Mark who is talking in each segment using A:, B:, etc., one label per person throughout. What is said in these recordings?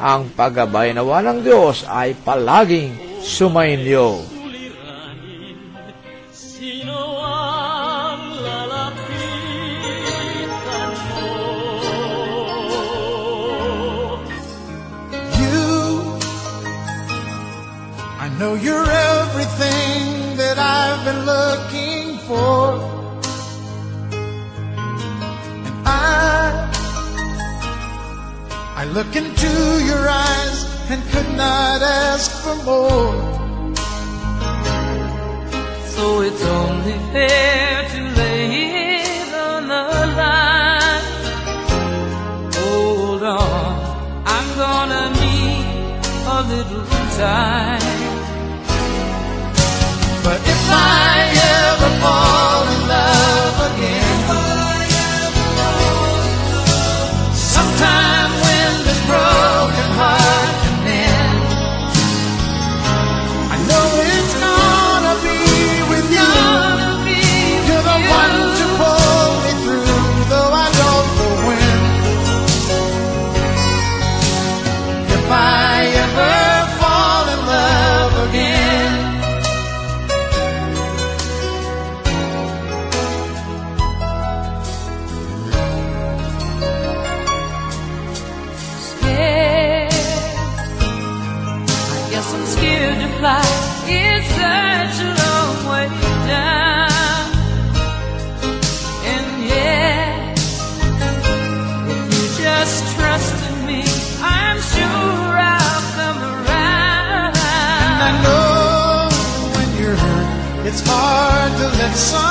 A: ang paggabay nawa ng Diyos ay palaging sumainyo.
B: Know you're everything that I've been looking for. And I, I look into your eyes and could not ask for more.
C: So it's only fair to lay it on the line. Hold on, I'm gonna need a little time.
B: But if I ever fall
D: sun.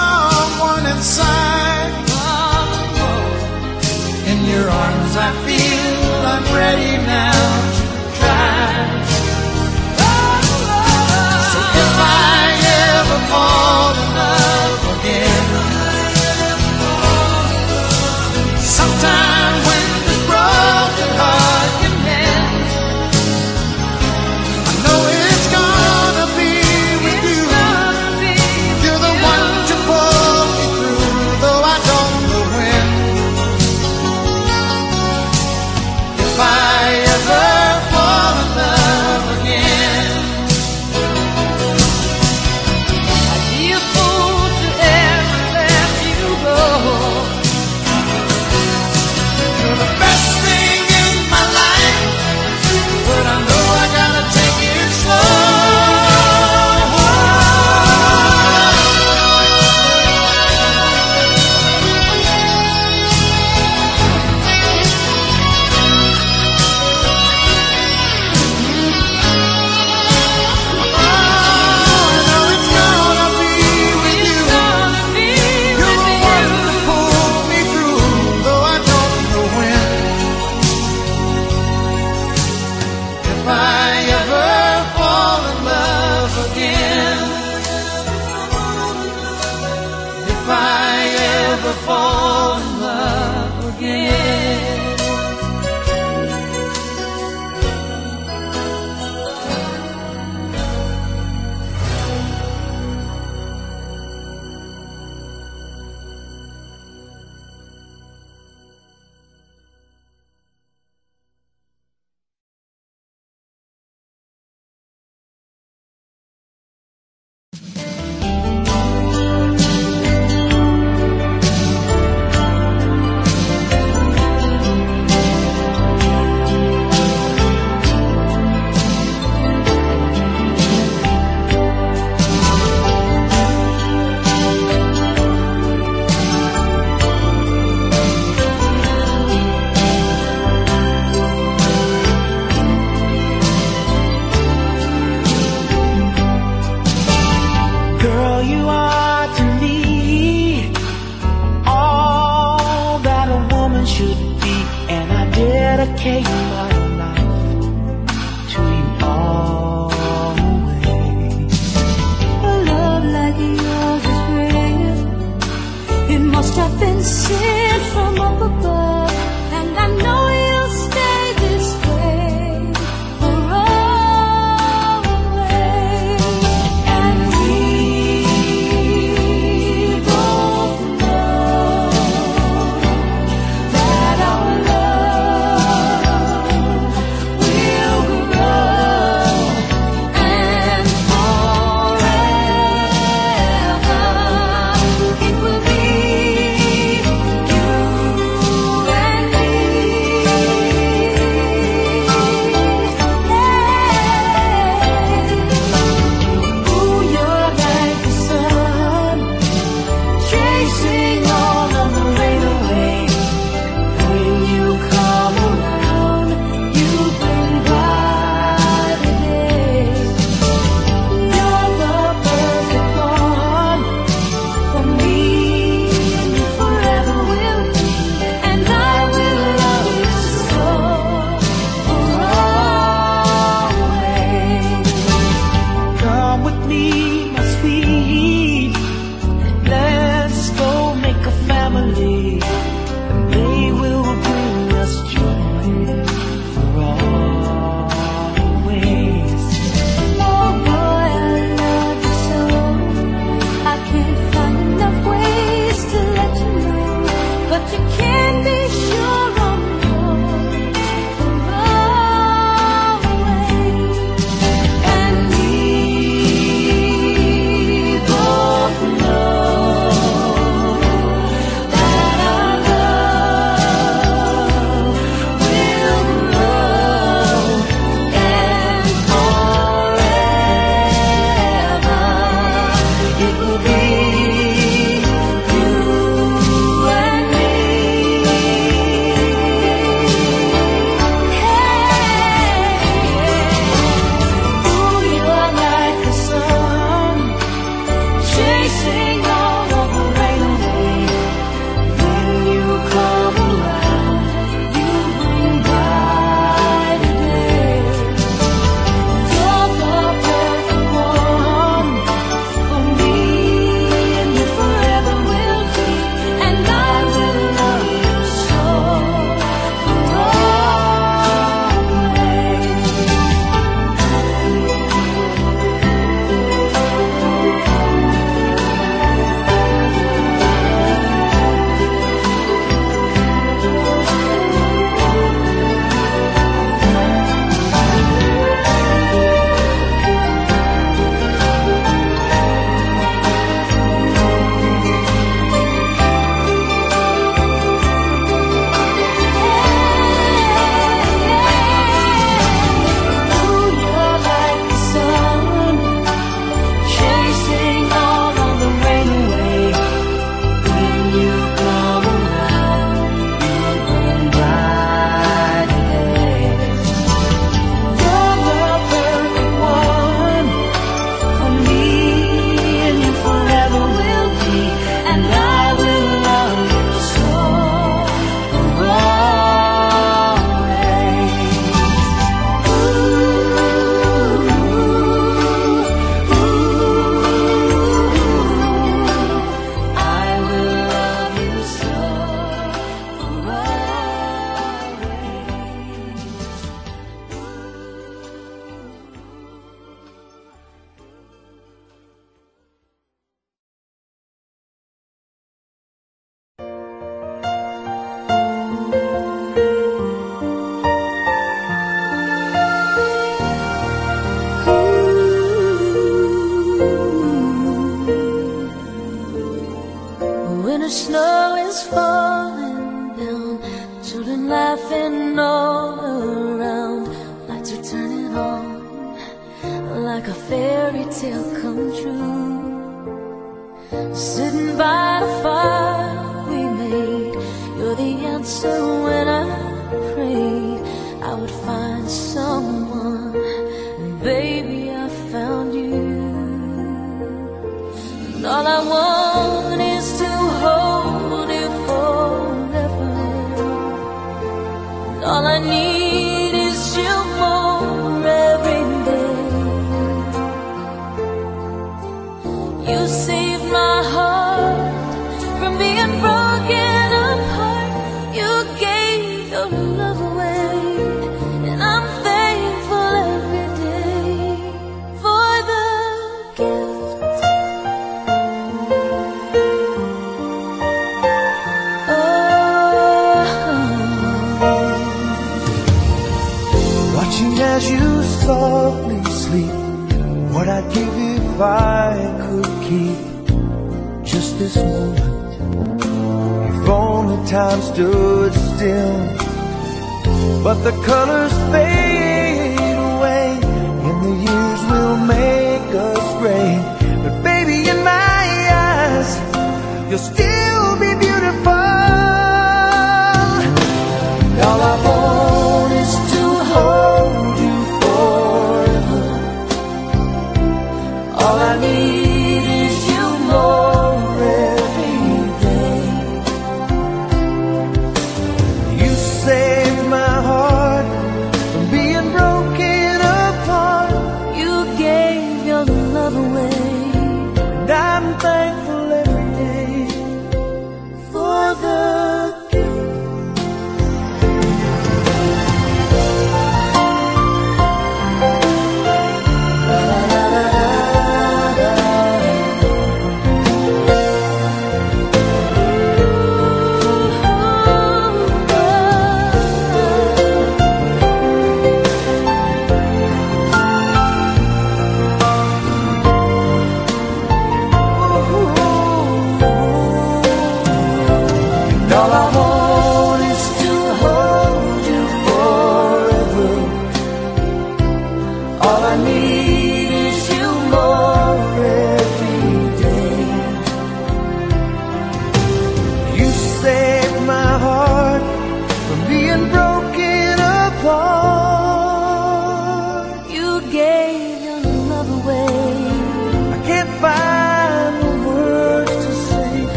D: Okay.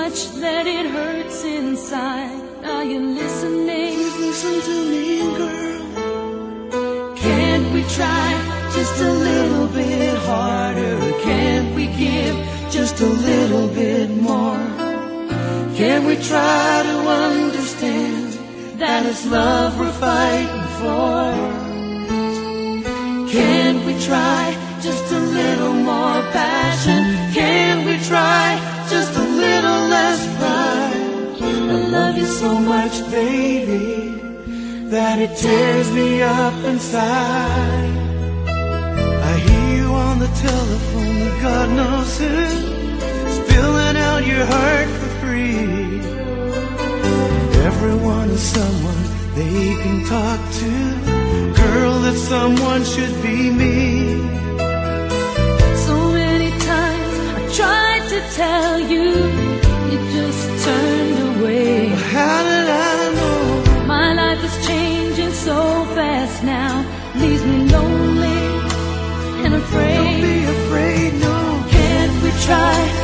D: much that it hurts inside. Are you listening?
E: Listen to me, girl.
D: Can't we try just a little bit harder? Can't we give just a little bit more?
E: Can we try to understand
D: that it's love we're fighting for? Can we try just a little more passion? Can't we try?
E: so much, baby, that it tears me up inside. I hear you on the telephone, but God knows who, spilling out your heart for free. Everyone is someone they can talk to. Girl, that someone should be me.
D: So many times I tried to tell you, it just turned.
E: How did I know?
D: My life is changing so fast now. Leaves me lonely and afraid.
E: Don't be afraid, no.
D: Can't we try?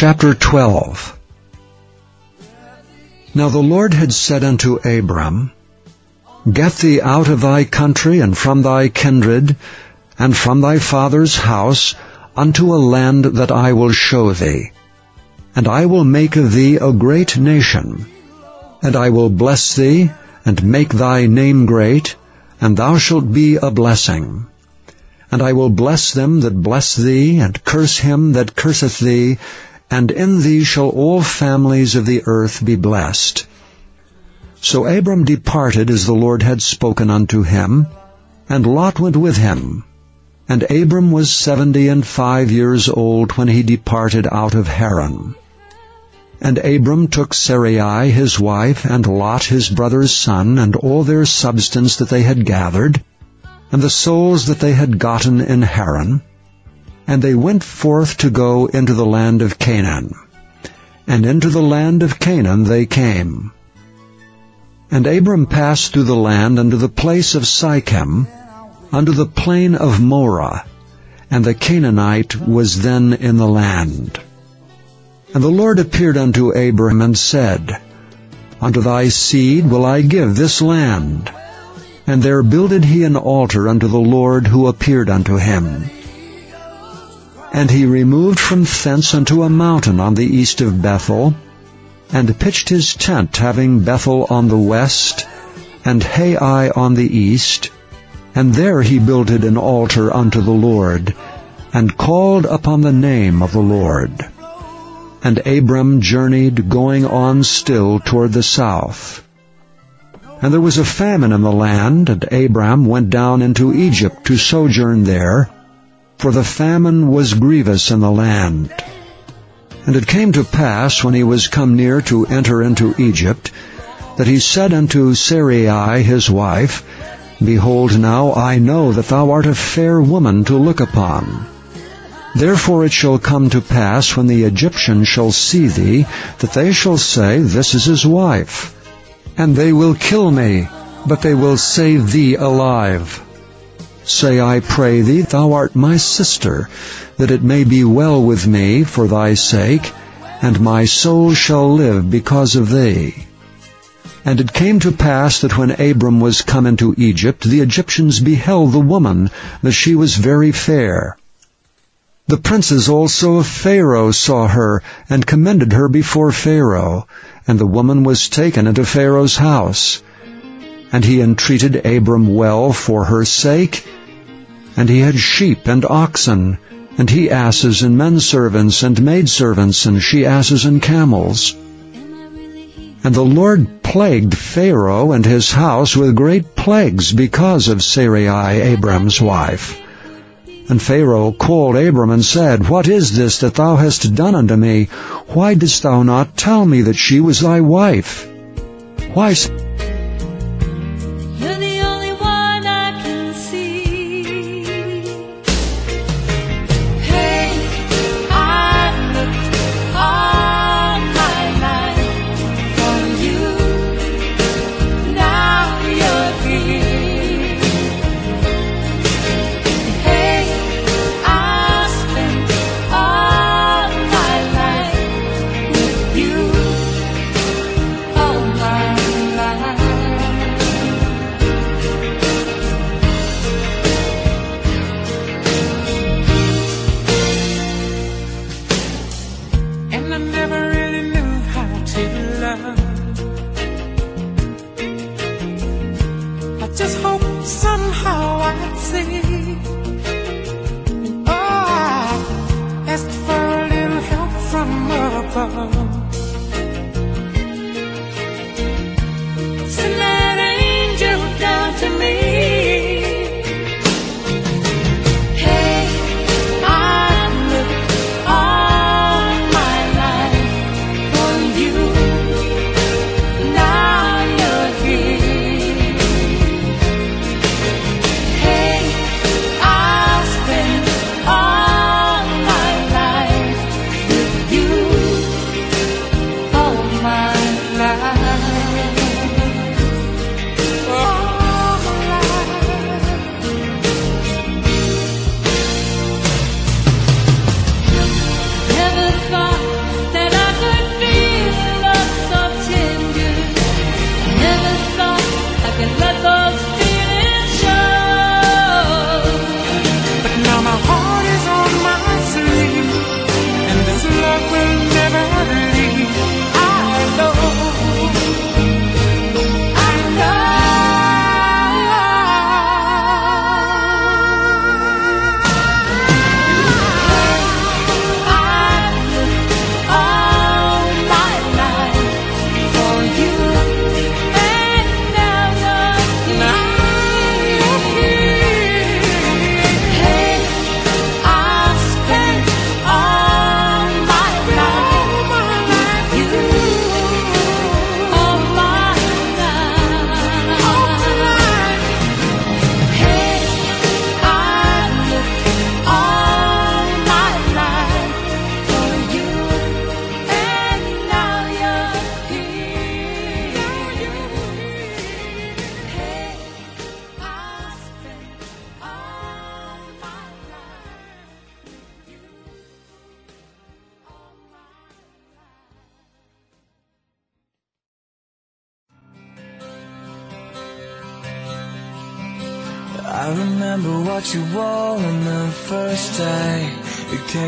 F: Chapter 12 Now the Lord had said unto Abram, Get thee out of thy country and from thy kindred, and from thy father's house, unto a land that I will show thee. And I will make of thee a great nation. And I will bless thee, and make thy name great, and thou shalt be a blessing. And I will bless them that bless thee, and curse him that curseth thee, and in thee shall all families of the earth be blessed. So Abram departed as the Lord had spoken unto him, and Lot went with him. And Abram was seventy and five years old when he departed out of Haran. And Abram took Sarai his wife, and Lot his brother's son, and all their substance that they had gathered, and the souls that they had gotten in Haran, and they went forth to go into the land of Canaan. And into the land of Canaan they came. And Abram passed through the land unto the place of Sychem, unto the plain of Morah, and the Canaanite was then in the land. And the Lord appeared unto Abram and said, Unto thy seed will I give this land. And there builded he an altar unto the Lord who appeared unto him. And he removed from thence unto a mountain on the east of Bethel, and pitched his tent, having Bethel on the west, and Hai on the east, and there he builded an altar unto the Lord, and called upon the name of the Lord. And Abram journeyed, going on still toward the south. And there was a famine in the land, and Abram went down into Egypt to sojourn there, for the famine was grievous in the land. And it came to pass, when he was come near to enter into Egypt, that he said unto Sarai his wife, Behold, now I know that thou art a fair woman to look upon. Therefore it shall come to pass, when the Egyptians shall see thee, that they shall say, This is his wife. And they will kill me, but they will save thee alive. Say, I pray thee, thou art my sister, that it may be well with me for thy sake, and my soul shall live because of thee. And it came to pass that when Abram was come into Egypt, the Egyptians beheld the woman, that she was very fair. The princes also of Pharaoh saw her, and commended her before Pharaoh, and the woman was taken into Pharaoh's house. And he entreated Abram well for her sake, and he had sheep and oxen, and he asses and men servants and maidservants, and she asses and camels. And the Lord plagued Pharaoh and his house with great plagues because of Sarai, Abram's wife. And Pharaoh called Abram and said, What is this that thou hast done unto me? Why didst thou not tell me that she was thy wife? Why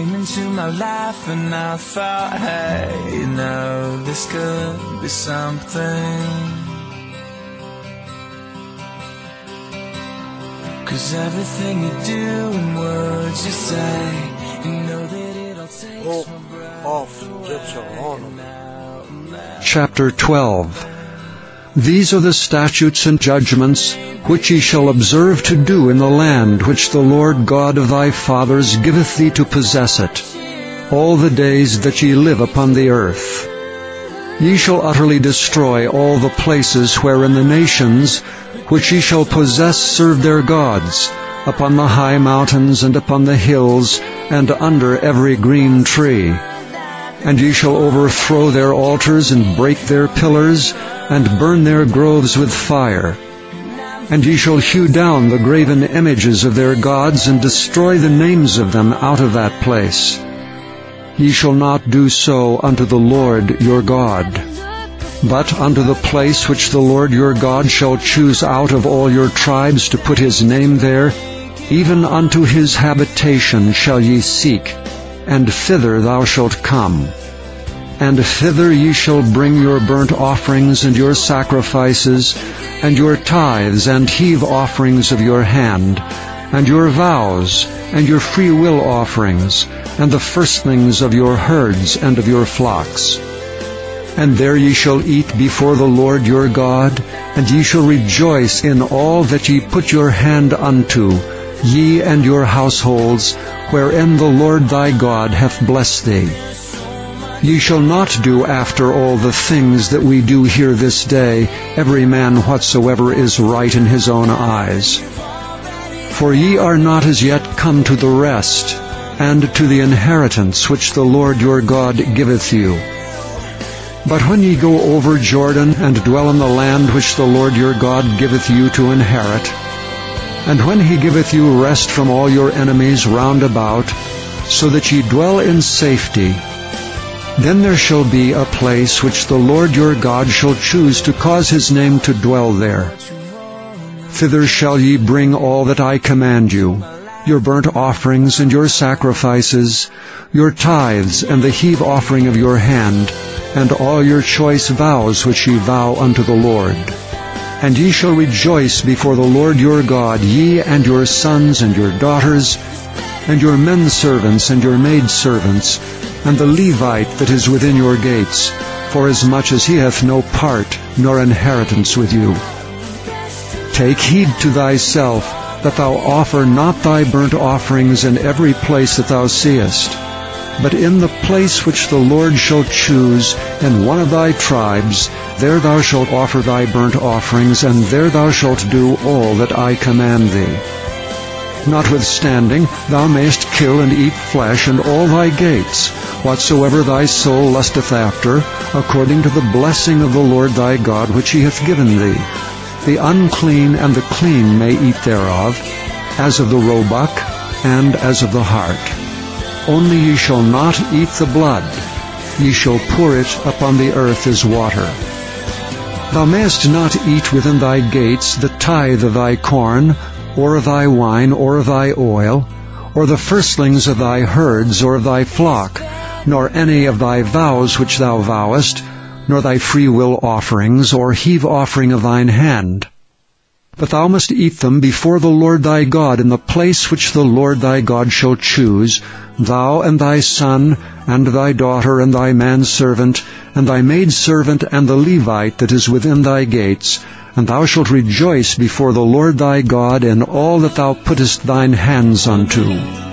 E: came into my life and I thought, hey, you know, this could be something. Cause everything you do and words you say, you know that it all takes
A: Book
E: my breath
A: of Deuteronomy.
F: Chapter 12 These are the statutes and judgments which ye shall observe to do in the land which the Lord God of thy fathers giveth thee to possess it, all the days that ye live upon the earth. Ye shall utterly destroy all the places wherein the nations which ye shall possess serve their gods, upon the high mountains and upon the hills, and under every green tree. And ye shall overthrow their altars, and break their pillars, and burn their groves with fire. And ye shall hew down the graven images of their gods, and destroy the names of them out of that place. Ye shall not do so unto the Lord your God. But unto the place which the Lord your God shall choose out of all your tribes to put his name there, even unto his habitation shall ye seek, and thither thou shalt come. And thither ye shall bring your burnt offerings and your sacrifices, and your tithes and heave offerings of your hand, and your vows, and your free will offerings, and the firstlings of your herds and of your flocks. And there ye shall eat before the Lord your God, and ye shall rejoice in all that ye put your hand unto, ye and your households, wherein the Lord thy God hath blessed thee. Ye shall not do after all the things that we do here this day, every man whatsoever is right in his own eyes. For ye are not as yet come to the rest, and to the inheritance which the Lord your God giveth you. But when ye go over Jordan, and dwell in the land which the Lord your God giveth you to inherit, and when he giveth you rest from all your enemies round about, so that ye dwell in safety, then there shall be a place which the Lord your God shall choose to cause his name to dwell there. Thither shall ye bring all that I command you, your burnt offerings and your sacrifices, your tithes and the heave offering of your hand, and all your choice vows which ye vow unto the Lord. And ye shall rejoice before the Lord your God, ye and your sons and your daughters, and your men servants and your maid servants, and the Levite that is within your gates, forasmuch as he hath no part nor inheritance with you. Take heed to thyself that thou offer not thy burnt offerings in every place that thou seest, but in the place which the Lord shall choose in one of thy tribes, there thou shalt offer thy burnt offerings, and there thou shalt do all that I command thee. Notwithstanding, thou mayest kill and eat flesh in all thy gates, whatsoever thy soul lusteth after, according to the blessing of the Lord thy God which he hath given thee. The unclean and the clean may eat thereof, as of the roebuck, and as of the hart. Only ye shall not eat the blood, ye shall pour it upon the earth as water. Thou mayest not eat within thy gates the tithe of thy corn, or of thy wine, or of thy oil, or the firstlings of thy herds, or of thy flock, nor any of thy vows which thou vowest, nor thy free will offerings, or heave offering of thine hand. But thou must eat them before the Lord thy God in the place which the Lord thy God shall choose, thou and thy son, and thy daughter, and thy manservant, and thy maidservant, and the Levite that is within thy gates, and thou shalt rejoice before the Lord thy God in all that thou puttest thine hands unto.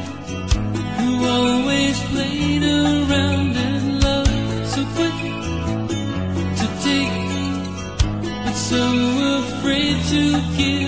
C: you.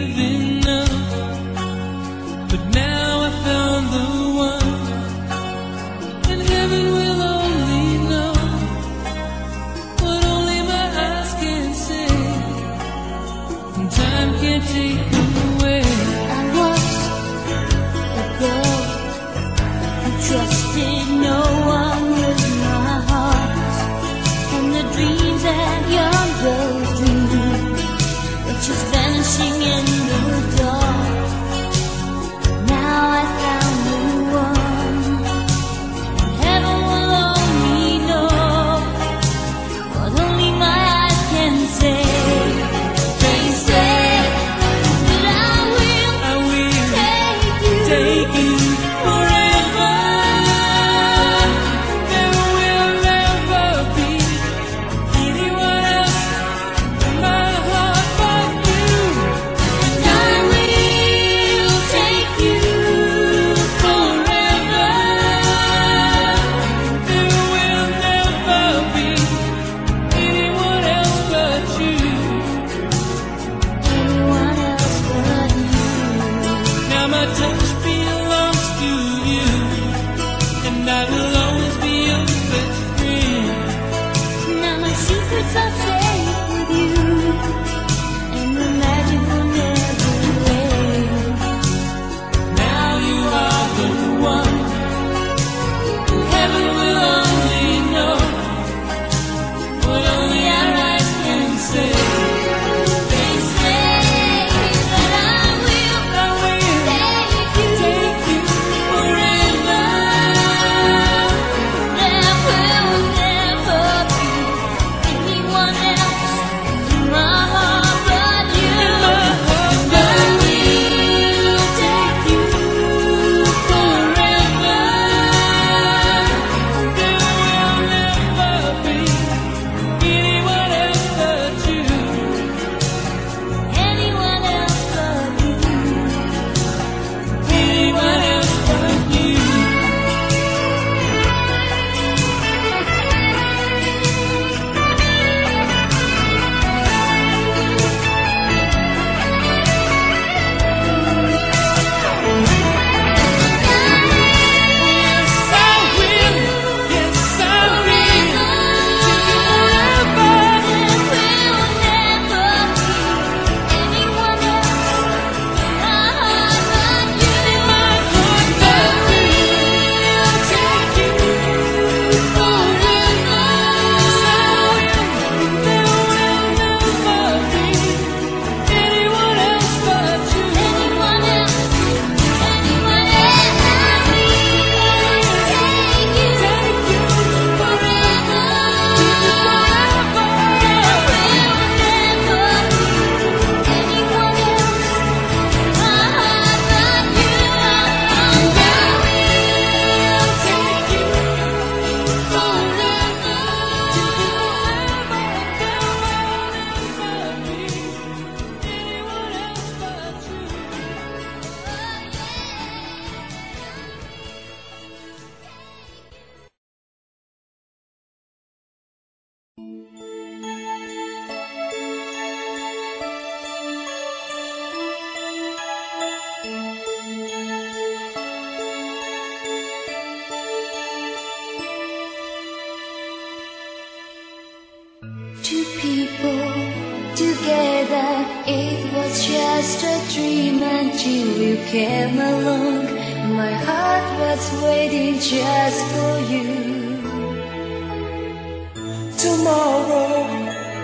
E: Tomorrow,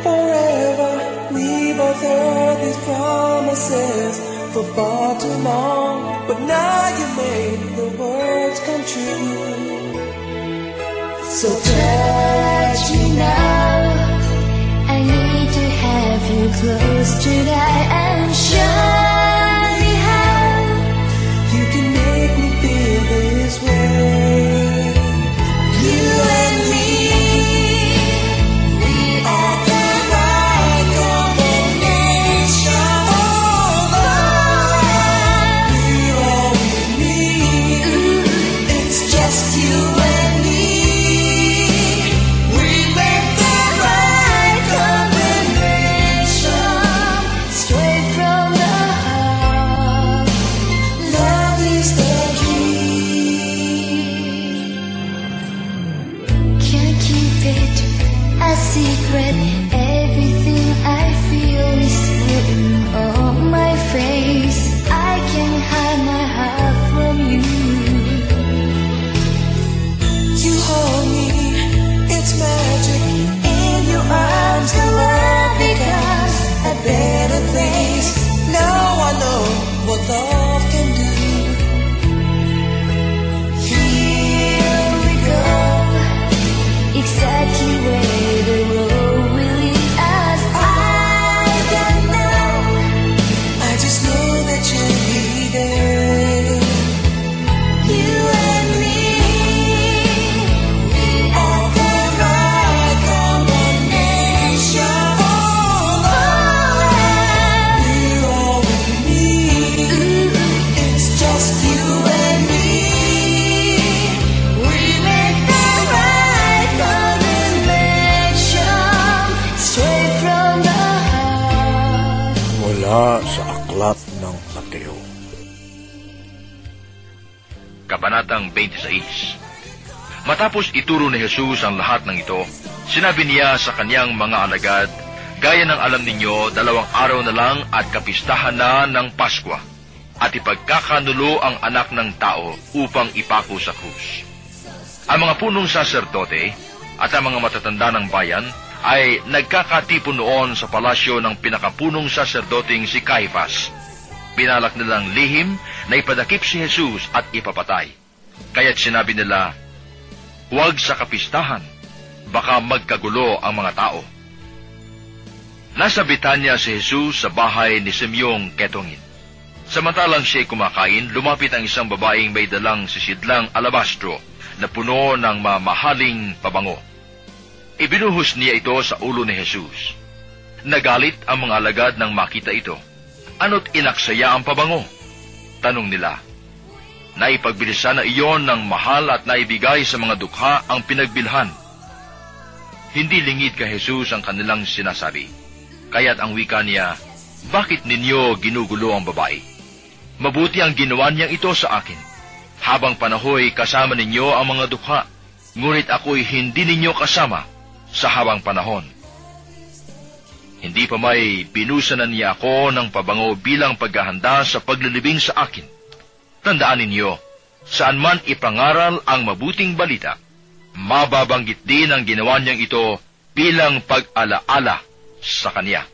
E: forever, we both heard these promises for far too long. But now you made the words come true.
D: So touch me now. I need to have you close tonight and show
A: aklat ng Mateo.
G: Kabanatang 26 Matapos ituro ni Jesus ang lahat ng ito, sinabi niya sa kanyang mga alagad, Gaya ng alam ninyo, dalawang araw na lang at kapistahan na ng Pasko, at ipagkakanulo ang anak ng tao upang ipako sa krus. Ang mga punong saserdote at ang mga matatanda ng bayan ay nagkakatipon noon sa palasyo ng pinakapunong saserdoteng si Caiphas. Pinalak nilang lihim na ipadakip si Jesus at ipapatay. Kaya't sinabi nila, Huwag sa kapistahan, baka magkagulo ang mga tao. Nasa Bitanya si Jesus sa bahay ni Simeong Ketongin. Samantalang siya'y kumakain, lumapit ang isang babaeng may dalang sisidlang alabastro na puno ng mamahaling pabango. Ibinuhos niya ito sa ulo ni Jesus. Nagalit ang mga alagad nang makita ito. Ano't inaksaya ang pabango? Tanong nila. Naipagbilisan na iyon ng mahal at naibigay sa mga dukha ang pinagbilhan. Hindi lingid kay Jesus ang kanilang sinasabi. Kaya't ang wika niya, Bakit ninyo ginugulo ang babae? Mabuti ang ginawa niyang ito sa akin. Habang panahoy kasama ninyo ang mga dukha, ngunit ako'y hindi ninyo kasama sa habang panahon. Hindi pa may binusanan niya ako ng pabango bilang paghahanda sa paglilibing sa akin. Tandaan ninyo, saan man ipangaral ang mabuting balita, mababanggit din ang ginawa niyang ito bilang pag-alaala sa kanya.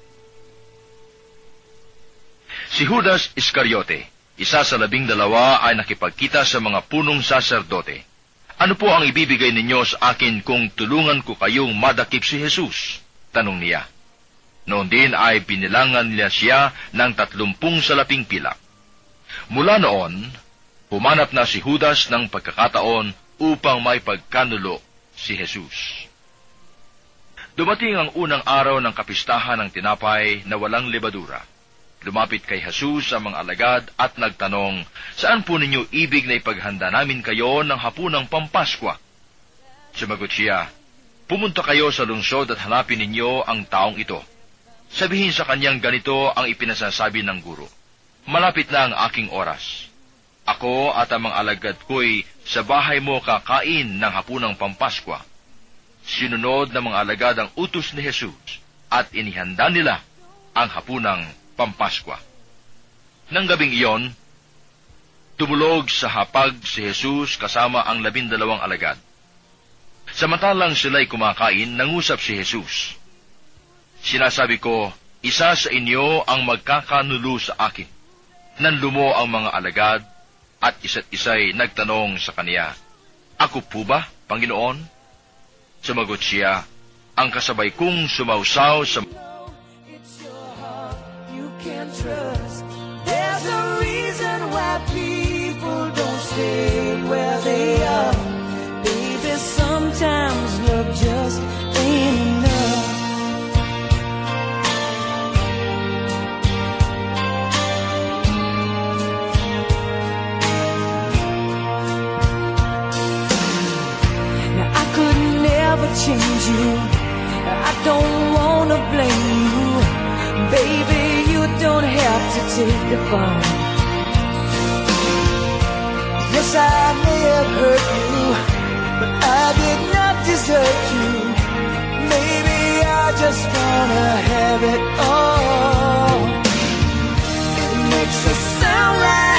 G: Si Judas Iscariote, isa sa labing dalawa ay nakipagkita sa mga punong saserdote. Ano po ang ibibigay ninyo sa akin kung tulungan ko kayong madakip si Jesus? Tanong niya. Noon din ay binilangan nila siya ng tatlumpung salaping pilak. Mula noon, humanap na si Judas ng pagkakataon upang may pagkanulo si Jesus. Dumating ang unang araw ng kapistahan ng tinapay na walang lebadura. Lumapit kay Jesus ang mga alagad at nagtanong, Saan po ninyo ibig na ipaghanda namin kayo ng hapunang pampaskwa? Sumagot siya, Pumunta kayo sa lungsod at hanapin ninyo ang taong ito. Sabihin sa kanyang ganito ang ipinasasabi ng guro. Malapit na ang aking oras. Ako at ang mga alagad ko'y sa bahay mo kakain ng hapunang pampaskwa. Sinunod ng mga alagad ang utos ni Jesus at inihanda nila ang hapunang pampaskwa. Nang gabing iyon, tumulog sa hapag si Jesus kasama ang labindalawang alagad. Samantalang sila'y kumakain, nangusap si Jesus. Sinasabi ko, isa sa inyo ang magkakanulo sa akin. Nanlumo ang mga alagad at isa't isa'y nagtanong sa kaniya, Ako po ba, Panginoon? Sumagot siya, ang kasabay kong sumausaw sa
E: trust. There's a reason why people don't stay where they are. Baby, sometimes love just ain't enough. Now I could never change you. I don't wanna blame you. Baby, don't have to take the fall. Yes, I may have hurt you, but I did not desert you. Maybe I just wanna have it all. It makes a sound like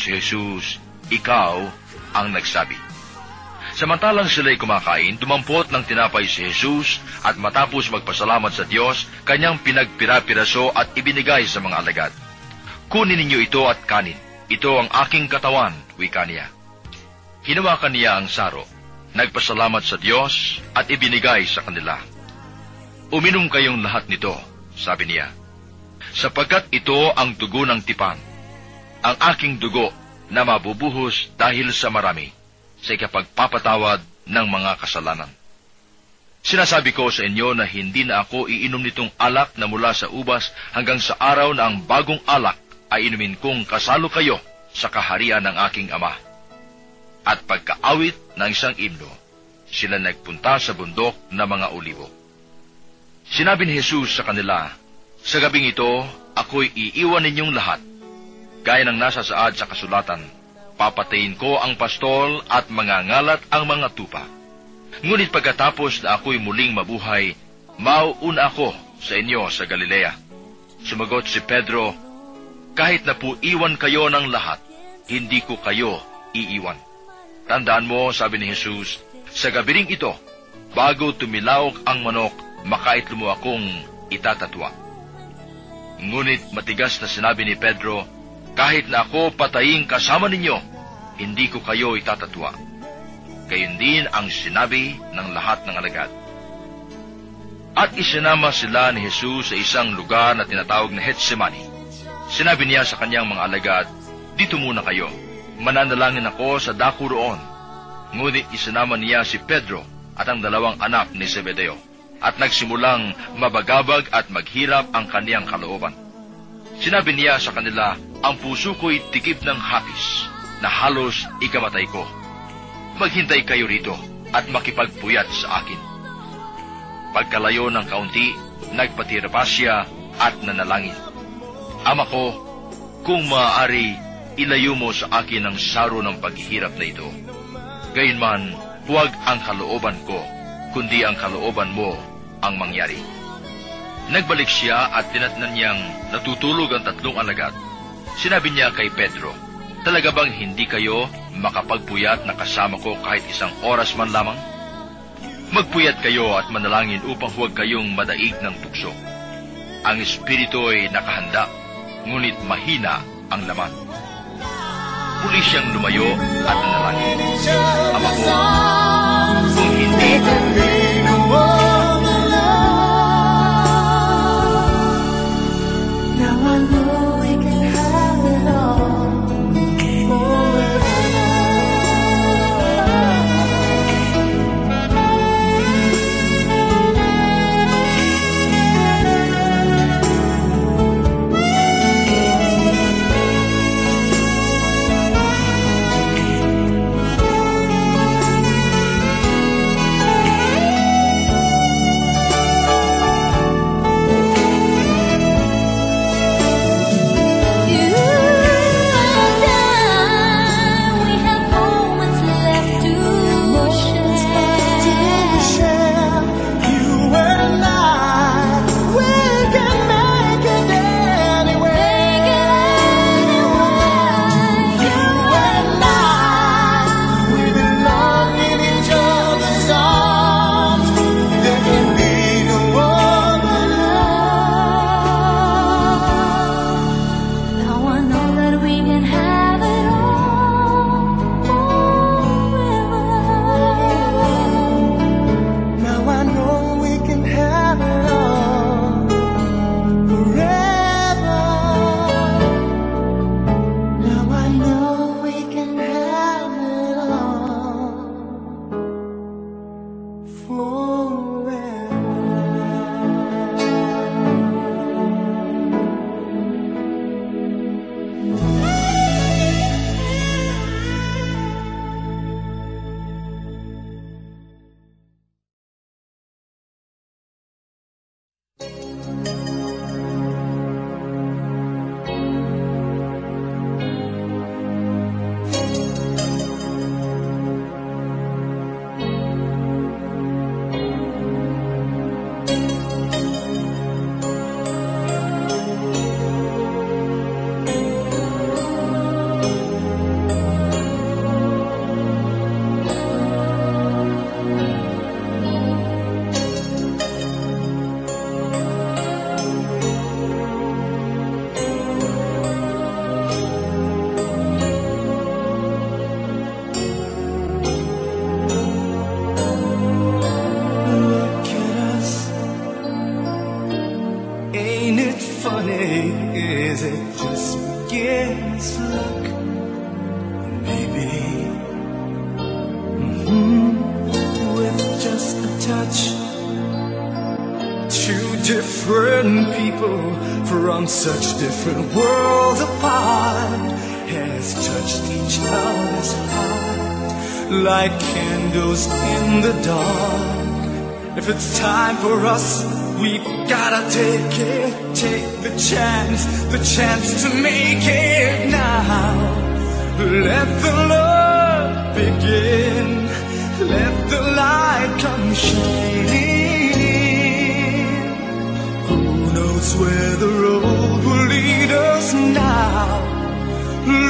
G: Sumagot si Jesus, ikaw ang nagsabi. Samantalang sila'y kumakain, dumampot ng tinapay si Jesus at matapos magpasalamat sa Diyos, kanyang pinagpira-piraso at ibinigay sa mga alagad. Kunin ninyo ito at kanin. Ito ang aking katawan, wika niya. Hinawakan niya ang saro, nagpasalamat sa Diyos at ibinigay sa kanila. Uminom kayong lahat nito, sabi niya sapagkat ito ang dugo ng tipan, ang aking dugo na mabubuhos dahil sa marami sa ikapagpapatawad ng mga kasalanan. Sinasabi ko sa inyo na hindi na ako iinom nitong alak na mula sa ubas hanggang sa araw na ang bagong alak ay inumin kong kasalo kayo sa kaharian ng aking ama. At pagkaawit ng isang imno, sila nagpunta sa bundok na mga olibo. Sinabi ni Jesus sa kanila, Sa gabing ito, ako'y iiwan ninyong lahat. Gaya ng nasa saad sa kasulatan, papatayin ko ang pastol at mangangalat ang mga tupa. Ngunit pagkatapos na ako'y muling mabuhay, mauuna ako sa inyo sa Galilea. Sumagot si Pedro, kahit na po iwan kayo ng lahat, hindi ko kayo iiwan. Tandaan mo, sabi ni Jesus, sa gabiring ito, bago tumilaok ang manok, makaitlo mo akong itatatwa. Ngunit matigas na sinabi ni Pedro, kahit na ako patayin kasama ninyo, hindi ko kayo itatatwa. Gayon din ang sinabi ng lahat ng alagad. At isinama sila ni Jesus sa isang lugar na tinatawag na Getsemani. Sinabi niya sa kanyang mga alagad, Dito muna kayo, mananalangin ako sa dako roon. Ngunit isinama niya si Pedro at ang dalawang anak ni Zebedeo at nagsimulang mabagabag at maghirap ang kaniyang kalooban. Sinabi niya sa kanila, ang puso ko'y tikip ng hapis na halos ikamatay ko. Maghintay kayo rito at makipagpuyat sa akin. Pagkalayo ng kaunti, nagpatirapa siya at nanalangin. Ama ko, kung maaari, ilayo mo sa akin ang saro ng paghihirap na ito. Gayunman, huwag ang kalooban ko, kundi ang kalooban mo ang mangyari. Nagbalik siya at tinatnan niyang natutulog ang tatlong alagad. Sinabi niya kay Pedro, Talaga bang hindi kayo makapagpuyat na kasama ko kahit isang oras man lamang? Magpuyat kayo at manalangin upang huwag kayong madaig ng tukso. Ang espiritu ay nakahanda, ngunit mahina ang laman. Muli siyang lumayo at nanalangin. Ama ko, kung hindi,
E: funny? Is it just beginner's luck? Maybe. Mhm. With just a touch. Two different people from such different worlds apart has touched each other's heart like candles in the dark. If it's time for us, we've gotta take it. Take the chance, the chance to make it now. Let the love begin. Let the light come shining. Who knows where the road will lead us now?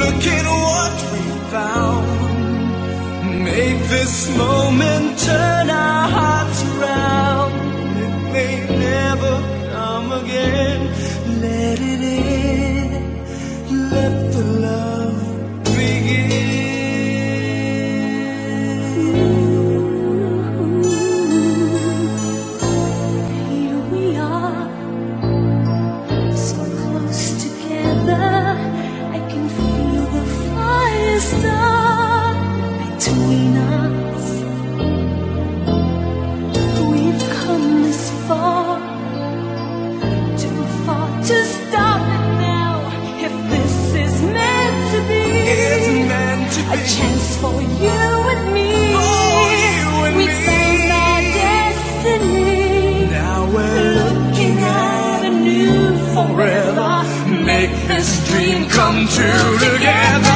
E: Look at what we found. Make this moment turn our hearts around. Never come again. Let it in. Let
H: for you and me.
E: For you and
H: we
E: me.
H: found our destiny.
E: Now we're
H: Looking at a new forever.
E: Make this dream come true together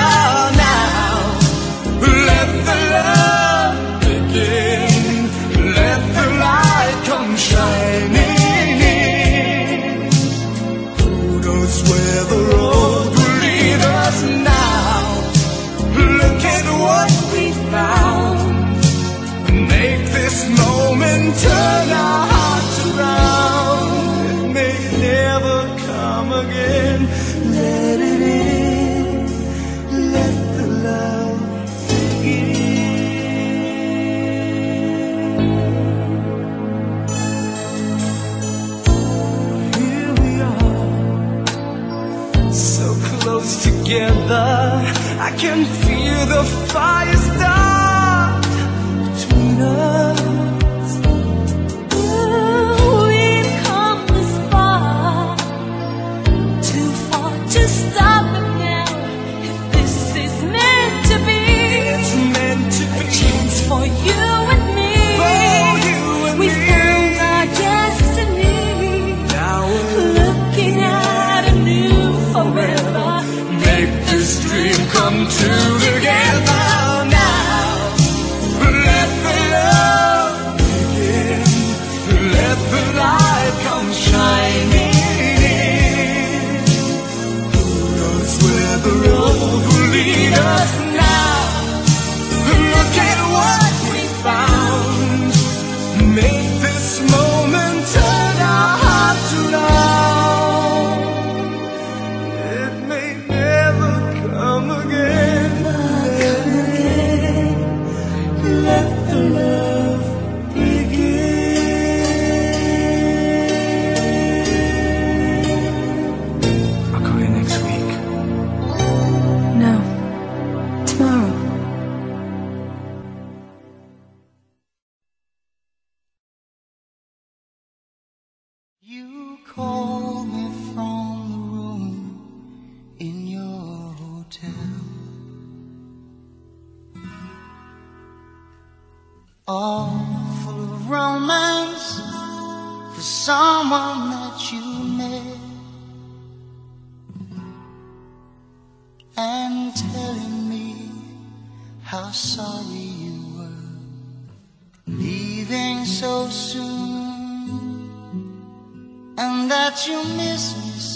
E: together. I can feel the fire start between us.
H: And
B: telling me how sorry you were. Leaving so soon and that you miss me sometimes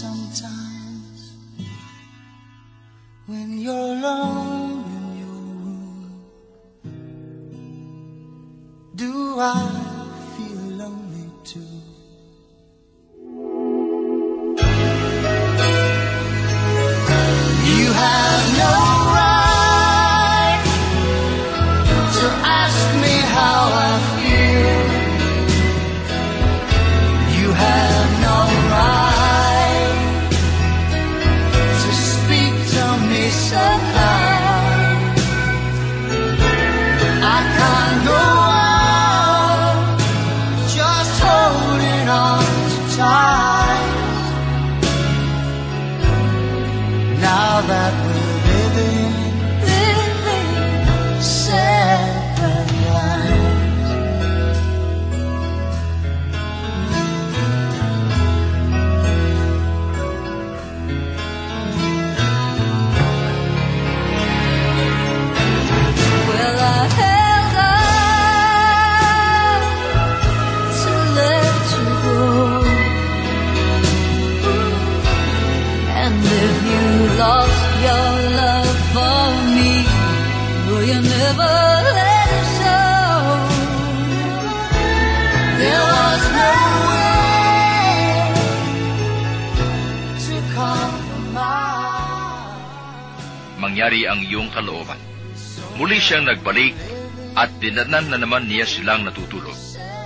G: at dinanan na naman niya silang natutulog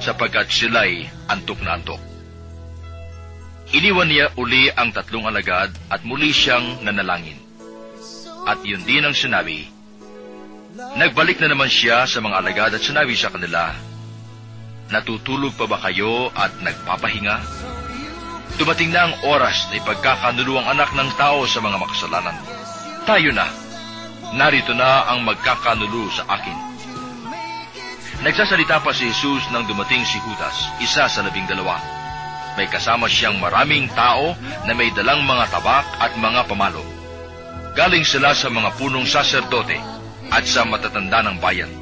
G: sapagkat sila'y antok na antok. Iniwan niya uli ang tatlong alagad at muli siyang nanalangin. At yun din ang sinabi. Nagbalik na naman siya sa mga alagad at sinabi sa kanila, Natutulog pa ba kayo at nagpapahinga? Dumating na ang oras na ipagkakanuluang anak ng tao sa mga makasalanan. Tayo na. Narito na ang magkakanulu sa akin. Nagsasalita pa si Jesus nang dumating si Judas, isa sa labing dalawa. May kasama siyang maraming tao na may dalang mga tabak at mga pamalo. Galing sila sa mga punong saserdote at sa matatanda ng bayan.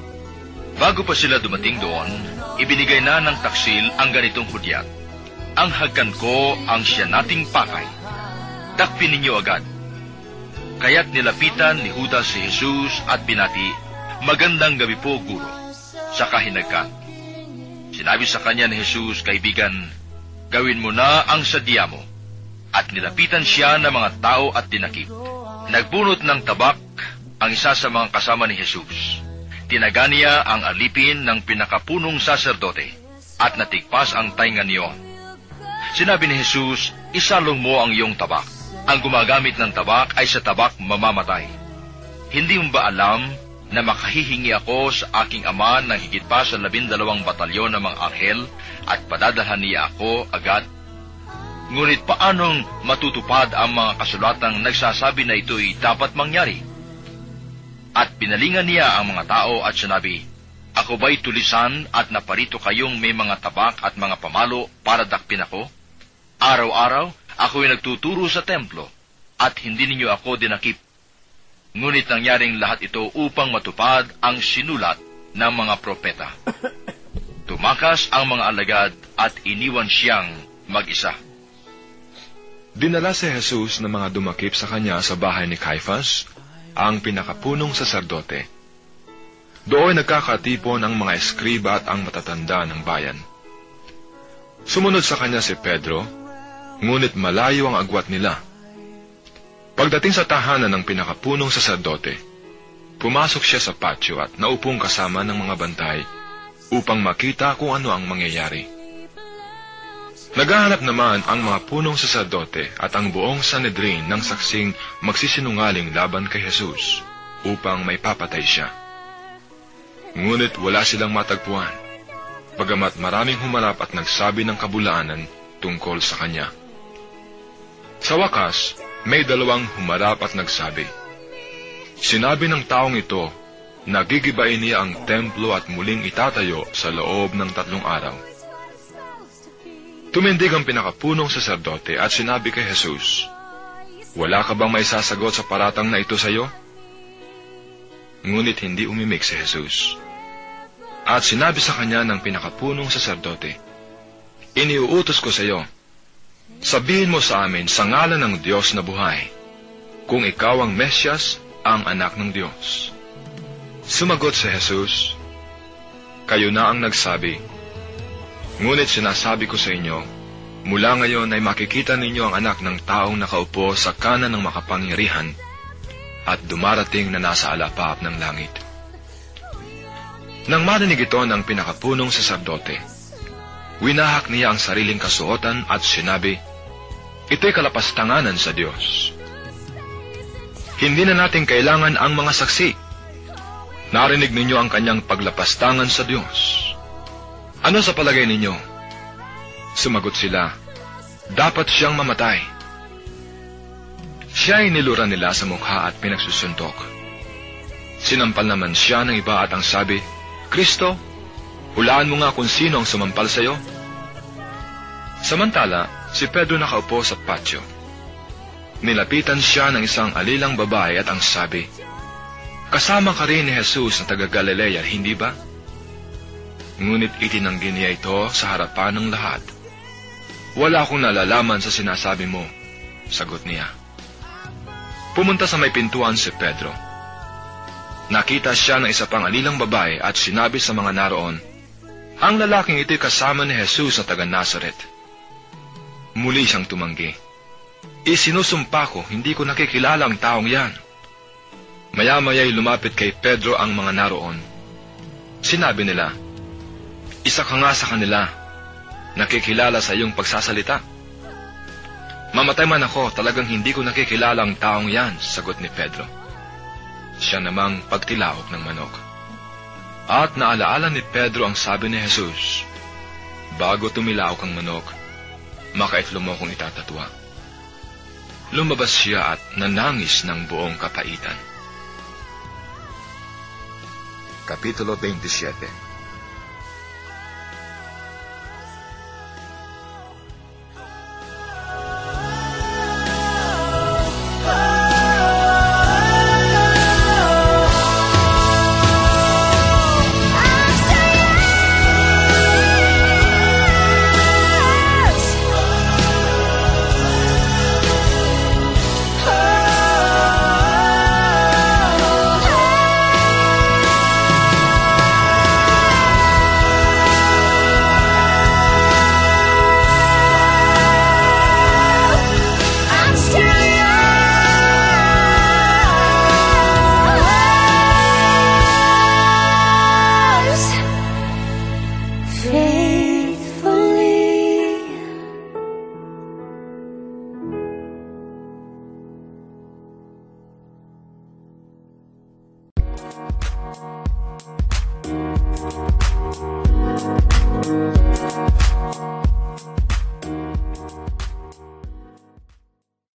G: Bago pa sila dumating doon, ibinigay na ng taksil ang ganitong hudyat. Ang hagkan ko ang siya nating pakay. Takpin ninyo agad. Kaya't nilapitan ni Judas si Jesus at binati, Magandang gabi po, Guro. Sa kahinagkan. Sinabi sa kanya ni Jesus, Kaibigan, gawin mo na ang sadya mo. At nilapitan siya ng mga tao at tinakip. Nagbunot ng tabak ang isa sa mga kasama ni Jesus. Tinaga niya ang alipin ng pinakapunong saserdote at natigpas ang tainga niyo. Sinabi ni Jesus, isalong mo ang iyong tabak. Ang gumagamit ng tabak ay sa tabak mamamatay. Hindi mo ba alam na makahihingi ako sa aking ama ng higit pa sa labindalawang batalyon ng mga anghel at padadalhan niya ako agad? Ngunit paanong matutupad ang mga kasulatang nagsasabi na ito'y dapat mangyari? At pinalingan niya ang mga tao at sinabi, Ako ba'y tulisan at naparito kayong may mga tabak at mga pamalo para dakpin ako? Araw-araw, ako'y nagtuturo sa templo at hindi ninyo ako dinakip. Ngunit nangyaring lahat ito upang matupad ang sinulat ng mga propeta. Tumakas ang mga alagad at iniwan siyang mag-isa.
I: Dinala si Jesus ng mga dumakip sa kanya sa bahay ni Caiphas, ang pinakapunong saserdote. Doon nagkakatipon ang mga eskriba at ang matatanda ng bayan. Sumunod sa kanya si Pedro, ngunit malayo ang agwat nila. Pagdating sa tahanan ng pinakapunong saserdote, pumasok siya sa patio at naupong kasama ng mga bantay upang makita kung ano ang mangyayari. Naghahanap naman ang mga punong saserdote at ang buong Sanedrin ng saksing magsisinungaling laban kay Jesus upang may papatay siya. Ngunit wala silang matagpuan. Bagamat maraming humarap at nagsabi ng kabulaanan, tungkol sa kanya. Sa wakas, may dalawang humarap at nagsabi, Sinabi ng taong ito, nagigibain niya ang templo at muling itatayo sa loob ng tatlong araw. Tumindig ang pinakapunong saserdote at sinabi kay Jesus, Wala ka bang may sasagot sa paratang na ito sa iyo? Ngunit hindi umimik si Jesus. At sinabi sa kanya ng pinakapunong saserdote, Iniuutos ko sa iyo, sabihin mo sa amin sa ngalan ng Diyos na buhay, kung ikaw ang Mesyas, ang anak ng Diyos. Sumagot si Jesus, Kayo na ang nagsabi, Ngunit sinasabi ko sa inyo, mula ngayon ay makikita ninyo ang anak ng taong nakaupo sa kanan ng makapangyarihan at dumarating na nasa alapap ng langit. Nang marinig ito ng pinakapunong saserdote, winahak niya ang sariling kasuotan at sinabi, Ito'y kalapastanganan sa Diyos. Hindi na natin kailangan ang mga saksi. Narinig ninyo ang kanyang paglapastangan sa Diyos. Ano sa palagay ninyo? Sumagot sila, dapat siyang mamatay. Siya ay nilura nila sa mukha at pinagsusuntok. Sinampal naman siya ng iba at ang sabi, Kristo, hulaan mo nga kung sino ang sumampal sa iyo. Samantala, si Pedro nakaupo sa patio. Nilapitan siya ng isang alilang babae at ang sabi, Kasama ka rin ni Jesus na taga Galilea, hindi ba? Ngunit itinanggi niya ito sa harapan ng lahat. Wala akong nalalaman sa sinasabi mo, sagot niya. Pumunta sa may pintuan si Pedro. Nakita siya ng isa pang alilang babae at sinabi sa mga naroon, Ang lalaking ito'y kasama ni Jesus na taga Nazaret. Muli siyang tumanggi. Isinusumpa ko, hindi ko nakikilala ang taong yan. Maya-maya'y lumapit kay Pedro ang mga naroon. Sinabi nila, Isa ka nga sa kanila, nakikilala sa iyong pagsasalita. Mamatay man ako, talagang hindi ko nakikilala ang taong yan, sagot ni Pedro. Siya namang pagtilaok ng manok. At naalaala ni Pedro ang sabi ni Jesus, Bago tumilaok ang manok, makaitlo mo kong itatatwa. Lumabas siya at nanangis ng buong kapaitan. Kapitulo 27